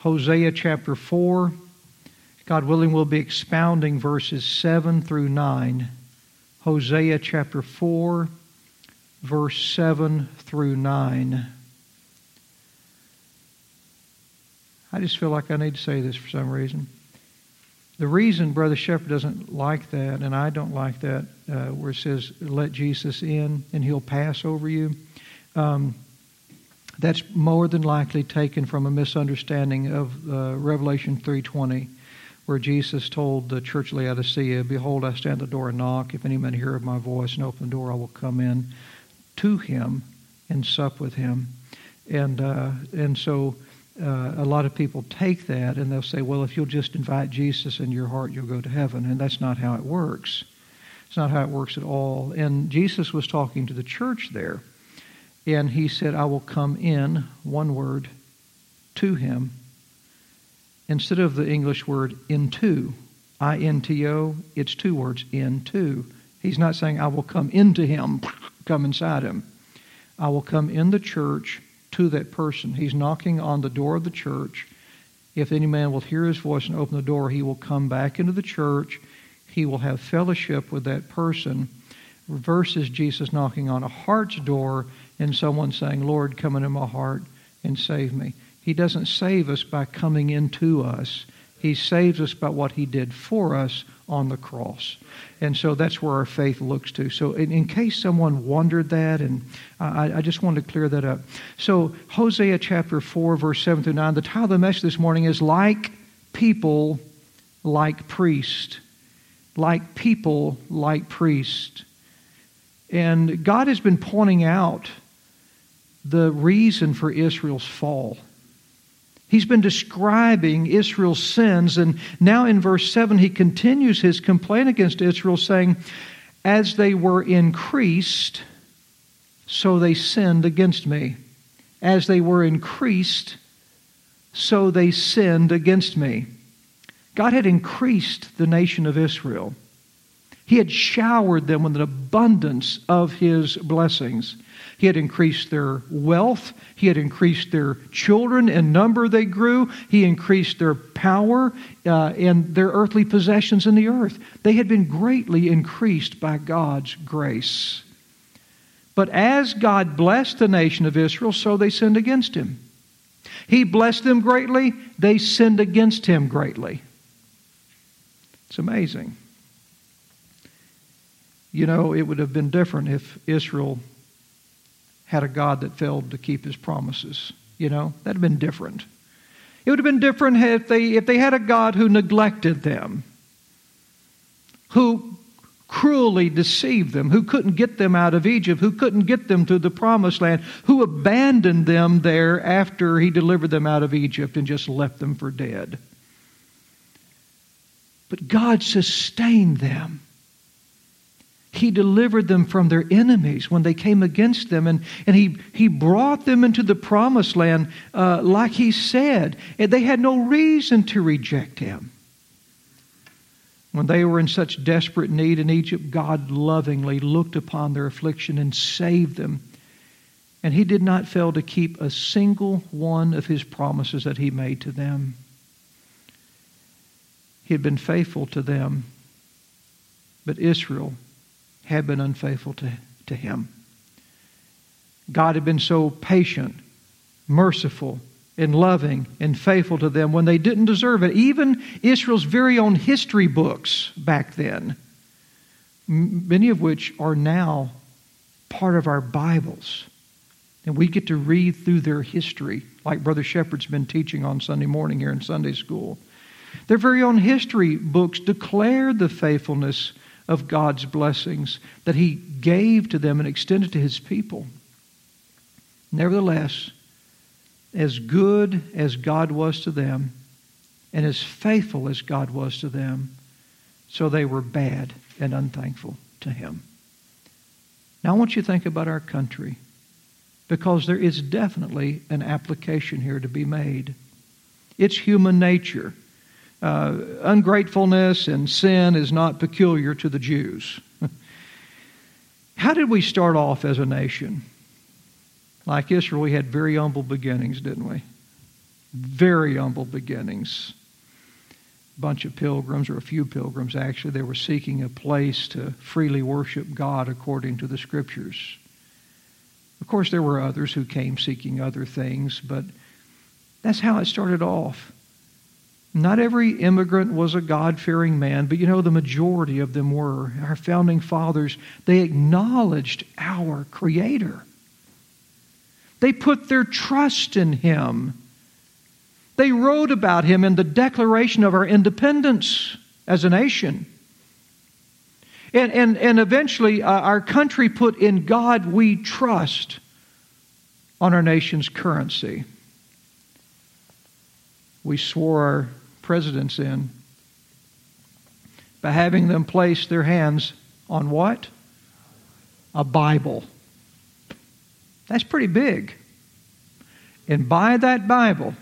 Hosea chapter 4. God willing, we'll be expounding verses 7 through 9. Hosea chapter 4, verse 7 through 9. I just feel like I need to say this for some reason. The reason Brother Shepherd doesn't like that, and I don't like that, uh, where it says, let Jesus in and he'll pass over you. Um, that's more than likely taken from a misunderstanding of uh, Revelation 3.20, where Jesus told the church Laodicea, Behold, I stand at the door and knock. If any man hear my voice and open the door, I will come in to him and sup with him. And, uh, and so uh, a lot of people take that and they'll say, well, if you'll just invite Jesus in your heart, you'll go to heaven. And that's not how it works. It's not how it works at all. And Jesus was talking to the church there. And he said, I will come in, one word, to him, instead of the English word into. I N T O, it's two words, into. He's not saying, I will come into him, come inside him. I will come in the church to that person. He's knocking on the door of the church. If any man will hear his voice and open the door, he will come back into the church. He will have fellowship with that person. Versus Jesus knocking on a heart's door in someone saying, Lord, come into my heart and save me. He doesn't save us by coming into us. He saves us by what he did for us on the cross. And so that's where our faith looks to. So, in, in case someone wondered that, and I, I, just wanted to clear that up. So, Hosea chapter 4, verse 7 through 9, the title of the message this morning is Like People, Like Priest. Like People, Like Priest. And God has been pointing out the reason for Israel's fall. He's been describing Israel's sins, and now in verse 7, he continues his complaint against Israel, saying, As they were increased, so they sinned against me. As they were increased, so they sinned against me. God had increased the nation of Israel. He had showered them with an abundance of his blessings. He had increased their wealth. He had increased their children in number they grew. He increased their power uh, and their earthly possessions in the earth. They had been greatly increased by God's grace. But as God blessed the nation of Israel, so they sinned against him. He blessed them greatly, they sinned against him greatly. It's amazing. You know, it would have been different if Israel had a God that failed to keep his promises. You know, that'd have been different. It would have been different if they, if they had a God who neglected them, who cruelly deceived them, who couldn't get them out of Egypt, who couldn't get them to the promised land, who abandoned them there after he delivered them out of Egypt and just left them for dead. But God sustained them. He delivered them from their enemies when they came against them, and, and he, he brought them into the promised land uh, like He said. And they had no reason to reject Him. When they were in such desperate need in Egypt, God lovingly looked upon their affliction and saved them. And He did not fail to keep a single one of His promises that He made to them. He had been faithful to them, but Israel had been unfaithful to, to him. God had been so patient, merciful, and loving and faithful to them when they didn't deserve it. Even Israel's very own history books back then, many of which are now part of our Bibles. And we get to read through their history, like Brother Shepherd's been teaching on Sunday morning here in Sunday school. Their very own history books declare the faithfulness of God's blessings that He gave to them and extended to His people. Nevertheless, as good as God was to them, and as faithful as God was to them, so they were bad and unthankful to Him. Now, I want you to think about our country because there is definitely an application here to be made. It's human nature uh, ungratefulness and sin is not peculiar to the Jews. How did we start off as a nation? Like Israel, we had very humble beginnings, didn't we? Very humble beginnings. A bunch of pilgrims, or a few pilgrims actually, they were seeking a place to freely worship God according to the scriptures. Of course, there were others who came seeking other things, but that's how it started off. Not every immigrant was a God fearing man, but you know, the majority of them were. Our founding fathers, they acknowledged our Creator. They put their trust in Him. They wrote about Him in the Declaration of our independence as a nation. And, and, and eventually, uh, our country put in God we trust on our nation's currency. We swore our presidents in by having them place their hands on what? A Bible. That's pretty big. And by that Bible,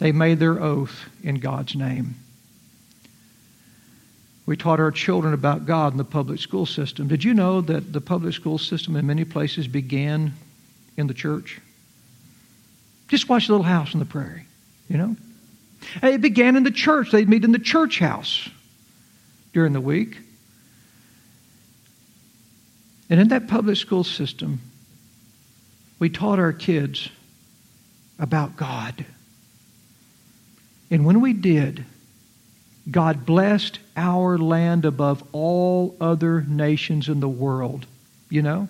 they made their oath in God's name. We taught our children about God in the public school system. Did you know that the public school system in many places began in the church? Just watch Little House on the Prairie, you know? It began in the church. They'd meet in the church house during the week. And in that public school system, we taught our kids about God. And when we did, God blessed our land above all other nations in the world, you know?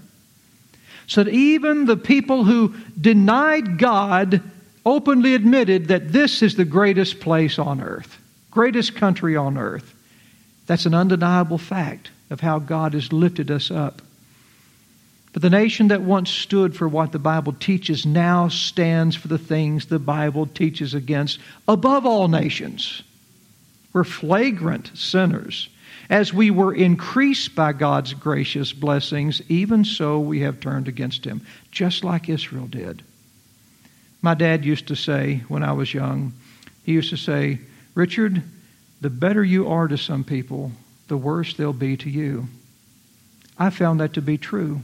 So that even the people who denied God openly admitted that this is the greatest place on earth, greatest country on earth. That's an undeniable fact of how God has lifted us up. But the nation that once stood for what the Bible teaches now stands for the things the Bible teaches against above all nations. We're flagrant sinners. As we were increased by God's gracious blessings, even so we have turned against Him, just like Israel did. My dad used to say when I was young, he used to say, Richard, the better you are to some people, the worse they'll be to you. I found that to be true.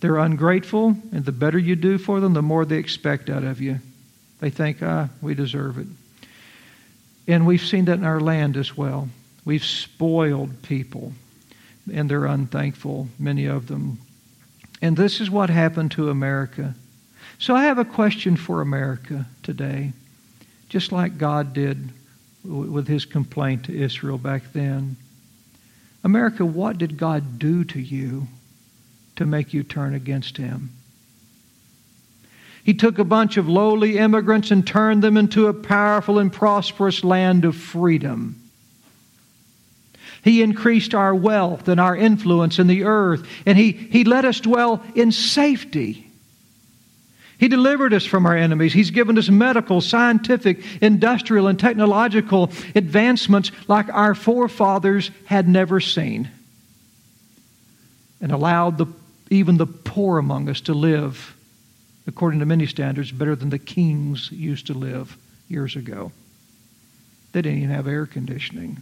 They're ungrateful, and the better you do for them, the more they expect out of you. They think, ah, we deserve it. And we've seen that in our land as well. We've spoiled people, and they're unthankful, many of them. And this is what happened to America. So I have a question for America today, just like God did with his complaint to Israel back then. America, what did God do to you to make you turn against him? He took a bunch of lowly immigrants and turned them into a powerful and prosperous land of freedom. He increased our wealth and our influence in the earth, and he, he let us dwell in safety. He delivered us from our enemies. He's given us medical, scientific, industrial, and technological advancements like our forefathers had never seen. And allowed the, even the poor among us to live, according to many standards, better than the kings used to live years ago. They didn't even have air conditioning.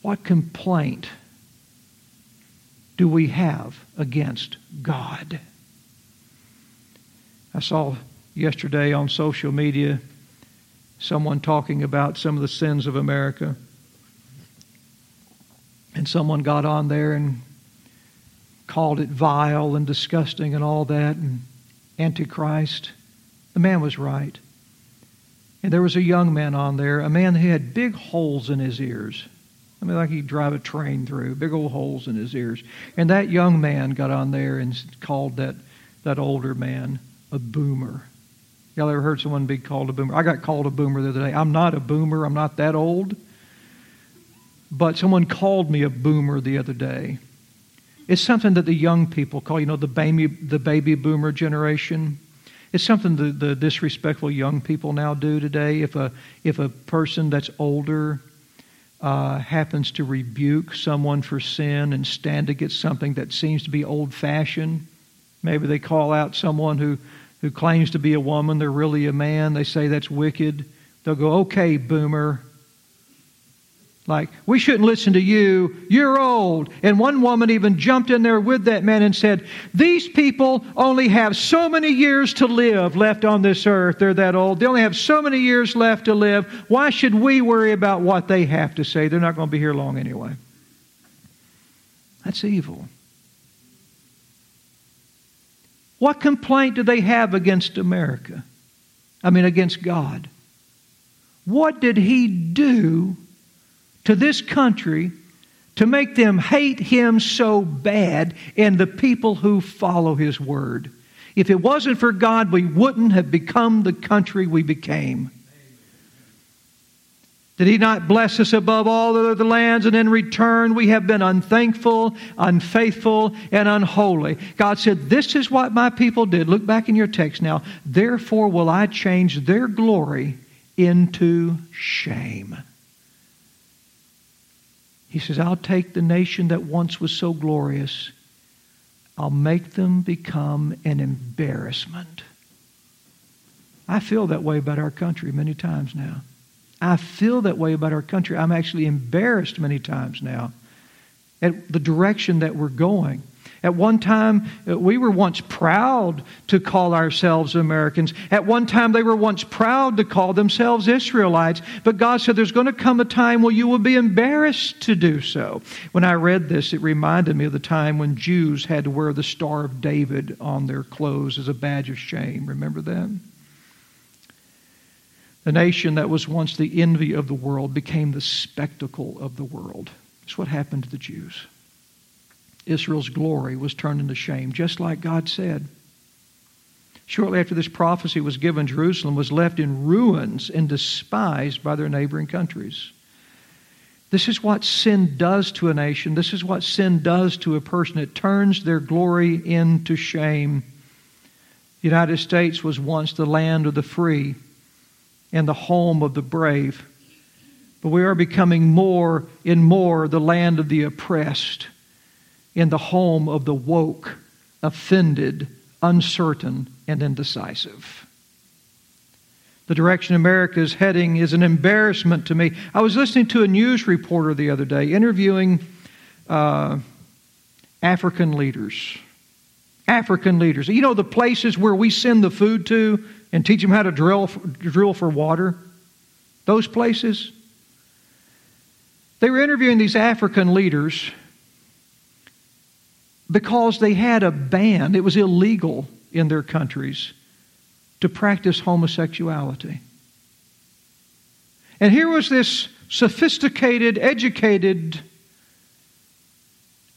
What complaint do we have against God? I saw yesterday on social media someone talking about some of the sins of America. And someone got on there and called it vile and disgusting and all that and antichrist. The man was right. And there was a young man on there, a man who had big holes in his ears. I mean, like he'd drive a train through, big old holes in his ears. And that young man got on there and called that, that older man a boomer. Y'all ever heard someone be called a boomer? I got called a boomer the other day. I'm not a boomer. I'm not that old. But someone called me a boomer the other day. It's something that the young people call, you know, the baby, the baby boomer generation. It's something the, the disrespectful young people now do today. If a, if a person that's older uh, happens to rebuke someone for sin and stand against something that seems to be old fashioned, maybe they call out someone who who claims to be a woman, they're really a man. They say that's wicked. They'll go, okay, boomer. Like, we shouldn't listen to you. You're old. And one woman even jumped in there with that man and said, These people only have so many years to live left on this earth. They're that old. They only have so many years left to live. Why should we worry about what they have to say? They're not going to be here long anyway. That's evil. What complaint do they have against America? I mean, against God? What did He do to this country to make them hate him so bad and the people who follow his word. If it wasn't for God, we wouldn't have become the country we became. Did he not bless us above all the other lands? And in return, we have been unthankful, unfaithful, and unholy. God said, This is what my people did. Look back in your text now. Therefore, will I change their glory into shame. He says, I'll take the nation that once was so glorious, I'll make them become an embarrassment. I feel that way about our country many times now. I feel that way about our country. I'm actually embarrassed many times now at the direction that we're going. At one time, uh, we were once proud to call ourselves Americans. At one time, they were once proud to call themselves Israelites. But God said there's going to come a time where you will be embarrassed to do so. When I read this, it reminded me of the time when Jews had to wear the Star of David on their clothes as a badge of shame. Remember that? The nation that was once the envy of the world became the spectacle of the world. That's what happened to the Jews. Israel's glory was turned into shame, just like God said. Shortly after this prophecy was given, Jerusalem was left in ruins and despised by their neighboring countries. This is what sin does to a nation. This is what sin does to a person. It turns their glory into shame. The United States was once the land of the free and the home of the brave. But we are becoming more and more the land of the oppressed in the home of the woke, offended, uncertain, and indecisive. The direction America is heading is an embarrassment to me. I was listening to a news reporter the other day interviewing uh, African leaders. African leaders. You know the places where we send the food to and teach them how to drill, drill for water? Those places? They were interviewing these African leaders because they had a ban. It was illegal in their countries to practice homosexuality. And here was this sophisticated, educated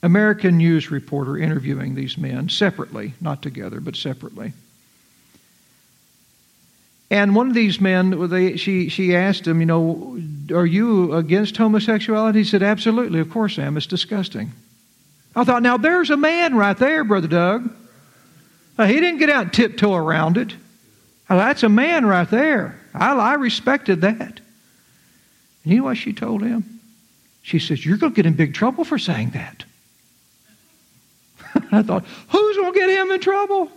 American news reporter interviewing these men separately, not together, but separately. And one of these men, they, she, she asked him, you know, are you against homosexuality? He said, absolutely, of course I am. It's disgusting. I thought, now there's a man right there, Brother Doug. Uh, he didn't get out and tiptoe around it. Uh, that's a man right there. I, I respected that. And you know what she told him? She says, You're going to get in big trouble for saying that. I thought, Who's going to get him in trouble?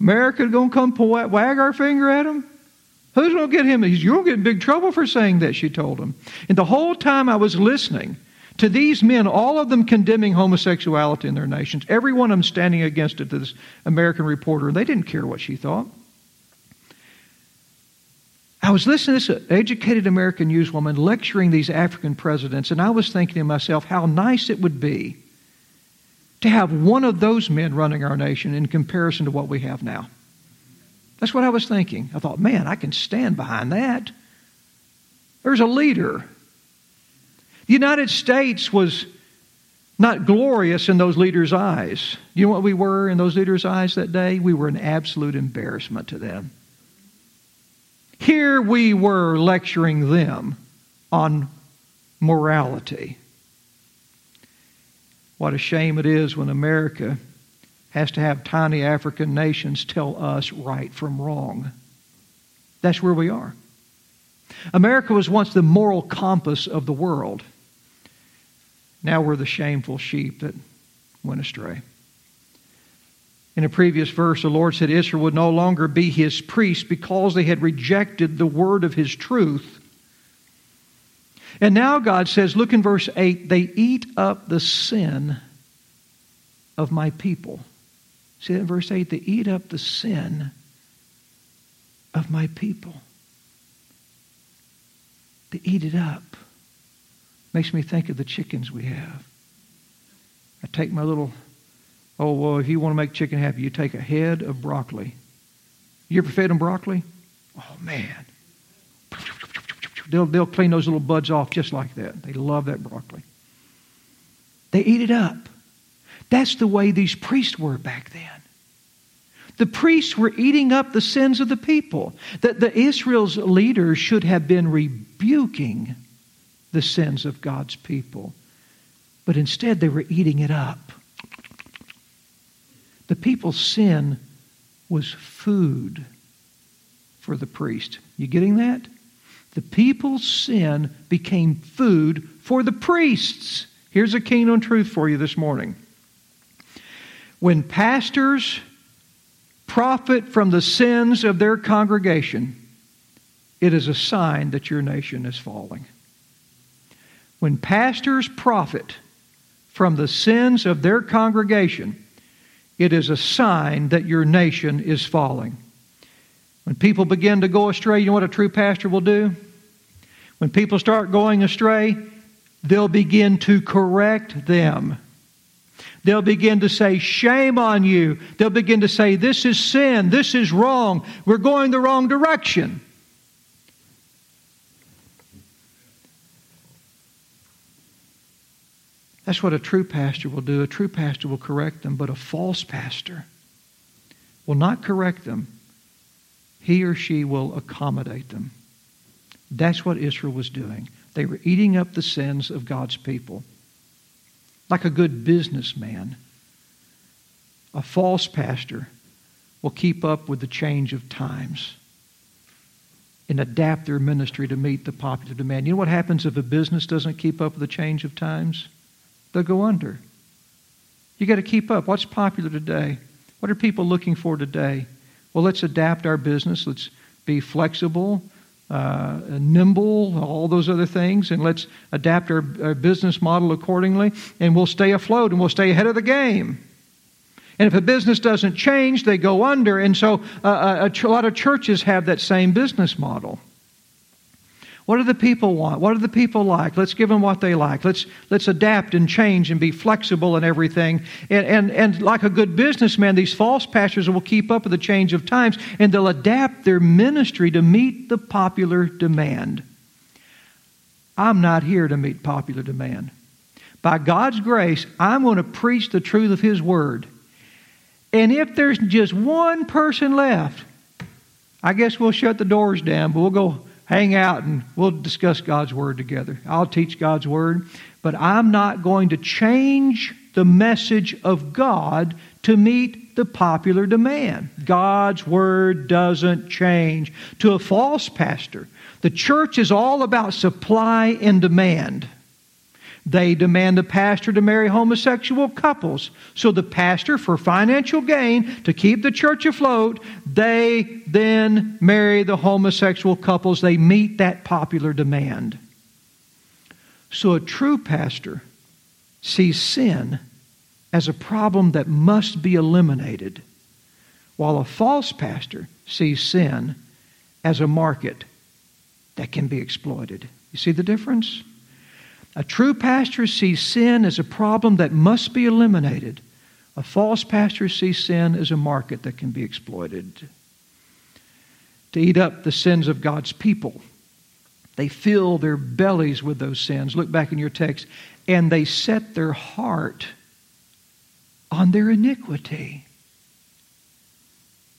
America going to come wag our finger at him? Who's going to get him? He's, You're going to get in big trouble for saying that, she told him. And the whole time I was listening to these men, all of them condemning homosexuality in their nations, every one of them standing against it to this American reporter, they didn't care what she thought. I was listening to this uh, educated American newswoman lecturing these African presidents, and I was thinking to myself how nice it would be to have one of those men running our nation in comparison to what we have now. That's what I was thinking. I thought, man, I can stand behind that. There's a leader. The United States was not glorious in those leaders' eyes. You know what we were in those leaders' eyes that day? We were an absolute embarrassment to them. Here we were lecturing them on morality. What a shame it is when America has to have tiny African nations tell us right from wrong. That's where we are. America was once the moral compass of the world. Now we're the shameful sheep that went astray. In a previous verse, the Lord said Israel would no longer be his priest because they had rejected the word of his truth. And now God says, look in verse 8, they eat up the sin of my people. See that in verse 8? They eat up the sin of my people. They eat it up. Makes me think of the chickens we have. I take my little, oh, well, if you want to make chicken happy, you take a head of broccoli. You ever fed them broccoli? Oh, man. They'll, they'll clean those little buds off just like that. They love that broccoli. They eat it up. That's the way these priests were back then. The priests were eating up the sins of the people. That the Israel's leaders should have been rebuking the sins of God's people. But instead, they were eating it up. The people's sin was food for the priest. You getting that? The people's sin became food for the priests. Here's a kingdom truth for you this morning. When pastors profit from the sins of their congregation, it is a sign that your nation is falling. When pastors profit from the sins of their congregation, it is a sign that your nation is falling. When people begin to go astray, you know what a true pastor will do? When people start going astray, they'll begin to correct them. They'll begin to say, Shame on you. They'll begin to say, This is sin. This is wrong. We're going the wrong direction. That's what a true pastor will do. A true pastor will correct them, but a false pastor will not correct them. He or she will accommodate them. That's what Israel was doing. They were eating up the sins of God's people. Like a good businessman, a false pastor will keep up with the change of times and adapt their ministry to meet the popular demand. You know what happens if a business doesn't keep up with the change of times? they'll go under. You got to keep up. What's popular today? What are people looking for today? Well, let's adapt our business. Let's be flexible, uh, nimble, all those other things, and let's adapt our, our business model accordingly, and we'll stay afloat and we'll stay ahead of the game. And if a business doesn't change, they go under. And so uh, a, a lot of churches have that same business model. What do the people want? What do the people like? Let's give them what they like. Let's, let's adapt and change and be flexible and everything. And, and, and like a good businessman, these false pastors will keep up with the change of times and they'll adapt their ministry to meet the popular demand. I'm not here to meet popular demand. By God's grace, I'm going to preach the truth of His Word. And if there's just one person left, I guess we'll shut the doors down, but we'll go hang out and we'll discuss God's Word together. I'll teach God's Word, but I'm not going to change the message of God to meet the popular demand. God's Word doesn't change. To a false pastor, the church is all about supply and demand. They demand the pastor to marry homosexual couples. So the pastor, for financial gain, to keep the church afloat, they then marry the homosexual couples. They meet that popular demand. So a true pastor sees sin as a problem that must be eliminated, while a false pastor sees sin as a market that can be exploited. You see the difference? A true pastor sees sin as a problem that must be eliminated. A false pastor sees sin as a market that can be exploited. To eat up the sins of God's people. They fill their bellies with those sins. Look back in your text. And they set their heart on their iniquity.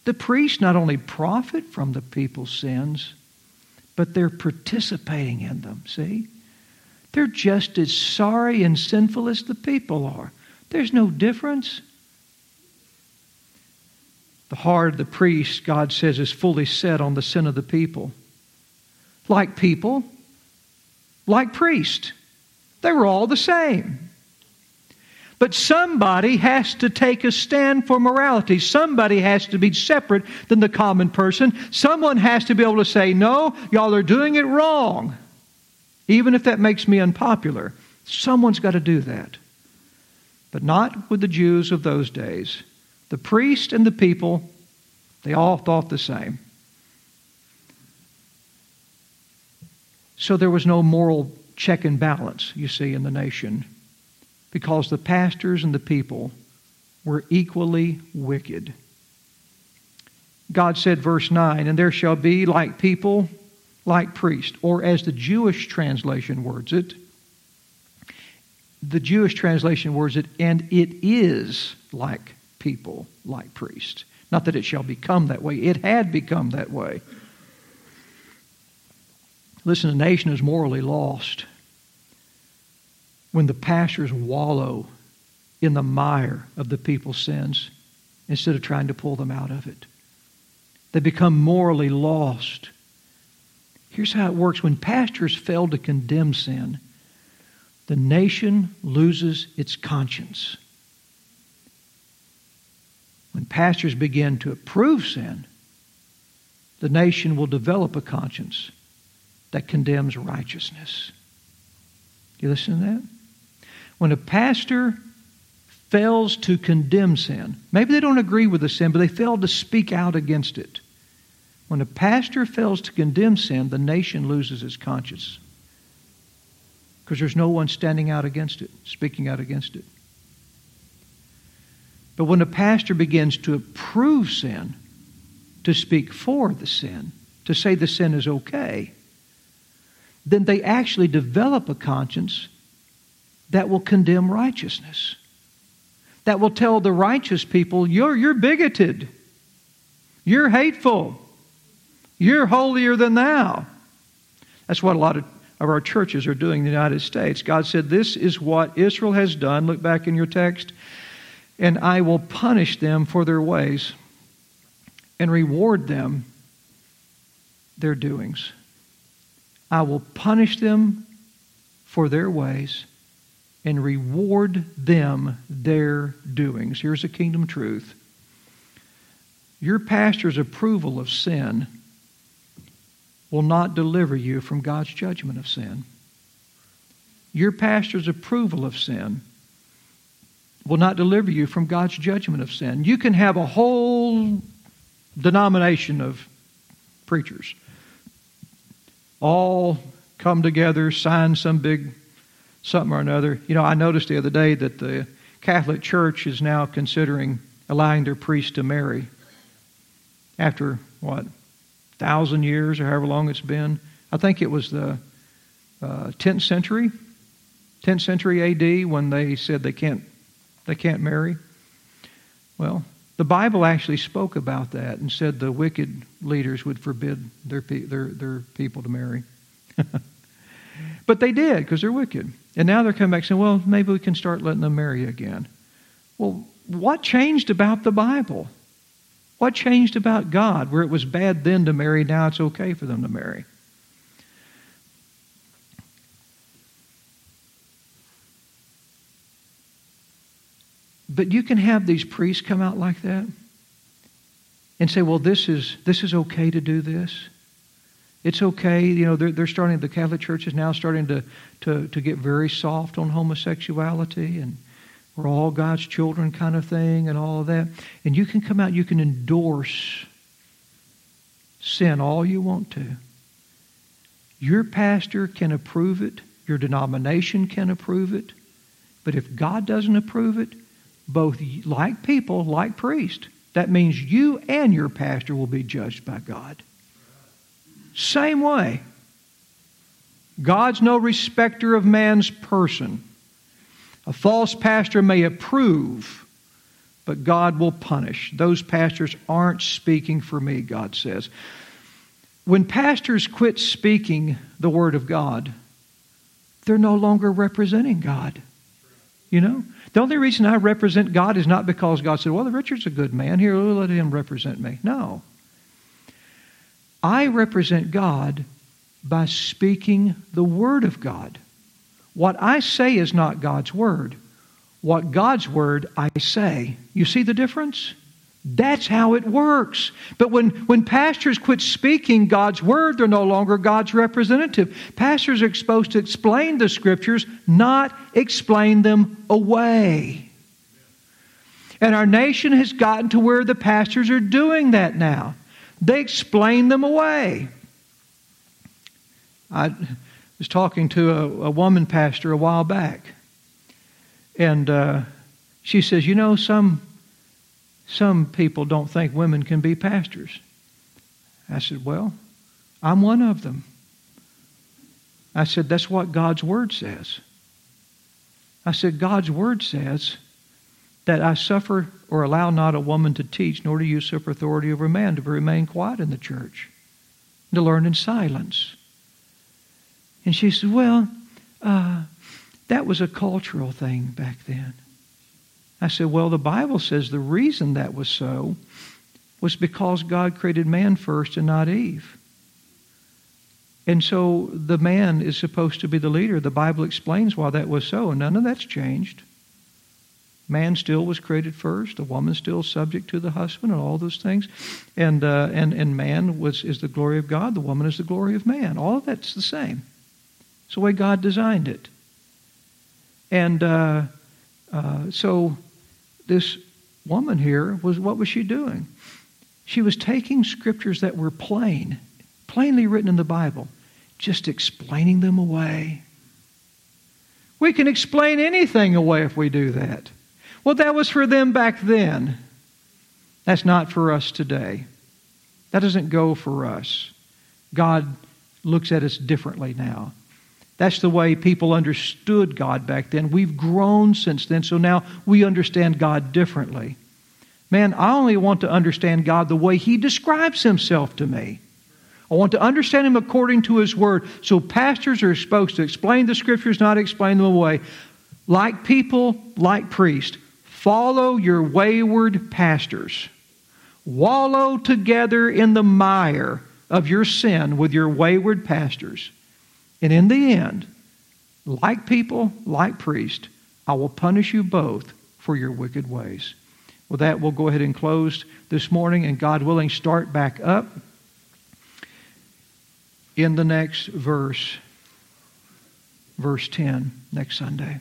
The priests not only profit from the people's sins, but they're participating in them. See? They're just as sorry and sinful as the people are. There's no difference. The heart of the priest, God says, is fully set on the sin of the people. Like people, like priests. They were all the same. But somebody has to take a stand for morality. Somebody has to be separate than the common person. Someone has to be able to say, no, y'all are doing it wrong. Even if that makes me unpopular, someone's got to do that. But not with the Jews of those days. The priest and the people, they all thought the same. So there was no moral check and balance, you see, in the nation, because the pastors and the people were equally wicked. God said, verse 9, and there shall be like people, like priest, or as the Jewish translation words it, the Jewish translation words it, and it is like people, like priest. Not that it shall become that way, it had become that way. Listen, the nation is morally lost when the pastors wallow in the mire of the people's sins instead of trying to pull them out of it. They become morally lost. Here's how it works when pastors fail to condemn sin, the nation loses its conscience. When pastors begin to approve sin, the nation will develop a conscience that condemns righteousness. You listen to that? When a pastor fails to condemn sin, maybe they don't agree with the sin, but they fail to speak out against it. When a pastor fails to condemn sin, the nation loses its conscience because there's no one standing out against it, speaking out against it. But when a pastor begins to approve sin, to speak for the sin, to say the sin is okay, then they actually develop a conscience that will condemn righteousness. That will tell the righteous people, you're, you're bigoted. You're hateful. You're holier than thou. That's what a lot of, of our churches are doing in the United States. God said, This is what Israel has done. Look back in your text. And I will punish them for their ways and reward them their doings. I will punish them for their ways and reward them their doings. Here's a kingdom truth. Your pastor's approval of sin will not deliver you from God's judgment of sin. Your pastor's approval of sin will not deliver you from God's judgment of sin. You can have a whole denomination of preachers all come together, sign some big something or another. You know, I noticed the other day that the Catholic Church is now considering allowing their priests to marry after what thousand years or however long it's been. I think it was the uh, 10th century, 10th century A.D. when they said they can't they can't marry. Well, the Bible actually spoke about that and said the wicked leaders would forbid their, their, their people to marry. but they did because they're wicked. And now they're coming back saying, well, maybe we can start letting them marry again. Well, what changed about the Bible? What changed about God where it was bad then to marry, now it's okay for them to marry? But you can have these priests come out like that and say, well, this is, this is okay to do this. It's okay. You know, they're, they're starting, the Catholic Church is now starting to, to, to get very soft on homosexuality and we're all God's children kind of thing and all of that. And you can come out, you can endorse sin all you want to. Your pastor can approve it, your denomination can approve it, but if God doesn't approve it, both like people, like priests. That means you and your pastor will be judged by God. Same way. God's no respecter of man's person. A false pastor may approve, but God will punish. Those pastors aren't speaking for me, God says. When pastors quit speaking the Word of God, they're no longer representing God. You know? The only reason I represent God is not because God said, well, Richard's a good man. Here, let him represent me. No. I represent God by speaking the Word of God. What I say is not God's Word. What God's Word I say. You see the difference? That's how it works. But when, when pastors quit speaking God's word, they're no longer God's representative. Pastors are supposed to explain the scriptures, not explain them away. And our nation has gotten to where the pastors are doing that now. They explain them away. I was talking to a, a woman pastor a while back, and uh, she says, You know, some some people don't think women can be pastors. I said, Well, I'm one of them. I said, That's what God's Word says. I said, God's Word says that I suffer or allow not a woman to teach, nor to usurp authority over a man, to remain quiet in the church, to learn in silence. And she said, Well, uh, that was a cultural thing back then. I said, Well, the Bible says the reason that was so was because God created man first and not Eve. And so the man is supposed to be the leader. The Bible explains why that was so, and none of that's changed. Man still was created first. The woman still subject to the husband, and all those things. And uh, and and man was is the glory of God. The woman is the glory of man. All of that's the same. It's the way God designed it. And uh, uh, so this woman here was what was she doing? She was taking scriptures that were plain, plainly written in the Bible, just explaining them away. We can explain anything away if we do that. Well, that was for them back then. That's not for us today. That doesn't go for us. God looks at us differently now. That's the way people understood God back then. We've grown since then, so now we understand God differently. Man, I only want to understand God the way He describes Himself to me. I want to understand Him according to His Word. So pastors are supposed to explain the Scriptures, not explain them away. Like people, like priests, follow your wayward pastors. Wallow together in the mire of your sin with your wayward pastors. And in the end, like people, like priest, I will punish you both for your wicked ways. With that, we'll go ahead and close this morning, and God willing, start back up in the next verse, verse 10, next Sunday.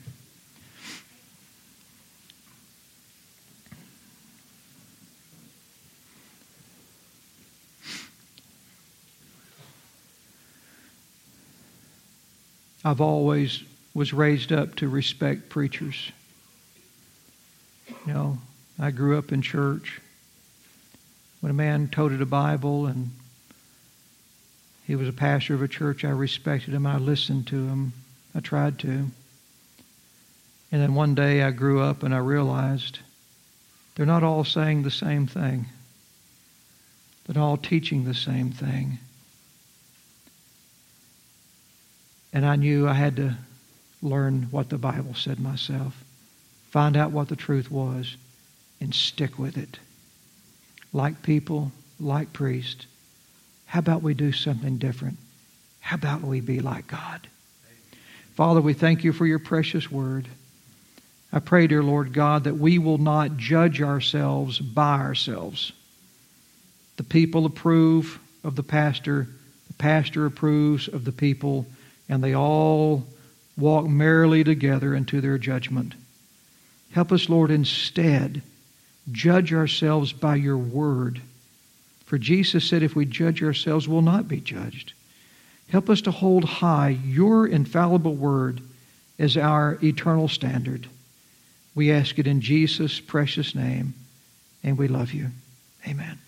I've always was raised up to respect preachers. You know, I grew up in church. When a man toted a Bible and he was a pastor of a church, I respected him. I listened to him. I tried to. And then one day I grew up and I realized they're not all saying the same thing. They're not all teaching the same thing. And I knew I had to learn what the Bible said myself, find out what the truth was, and stick with it. Like people, like priests, how about we do something different? How about we be like God? Father, we thank you for your precious word. I pray, dear Lord God, that we will not judge ourselves by ourselves. The people approve of the pastor, the pastor approves of the people and they all walk merrily together into their judgment. Help us, Lord, instead judge ourselves by your word. For Jesus said, if we judge ourselves, we'll not be judged. Help us to hold high your infallible word as our eternal standard. We ask it in Jesus' precious name, and we love you. Amen.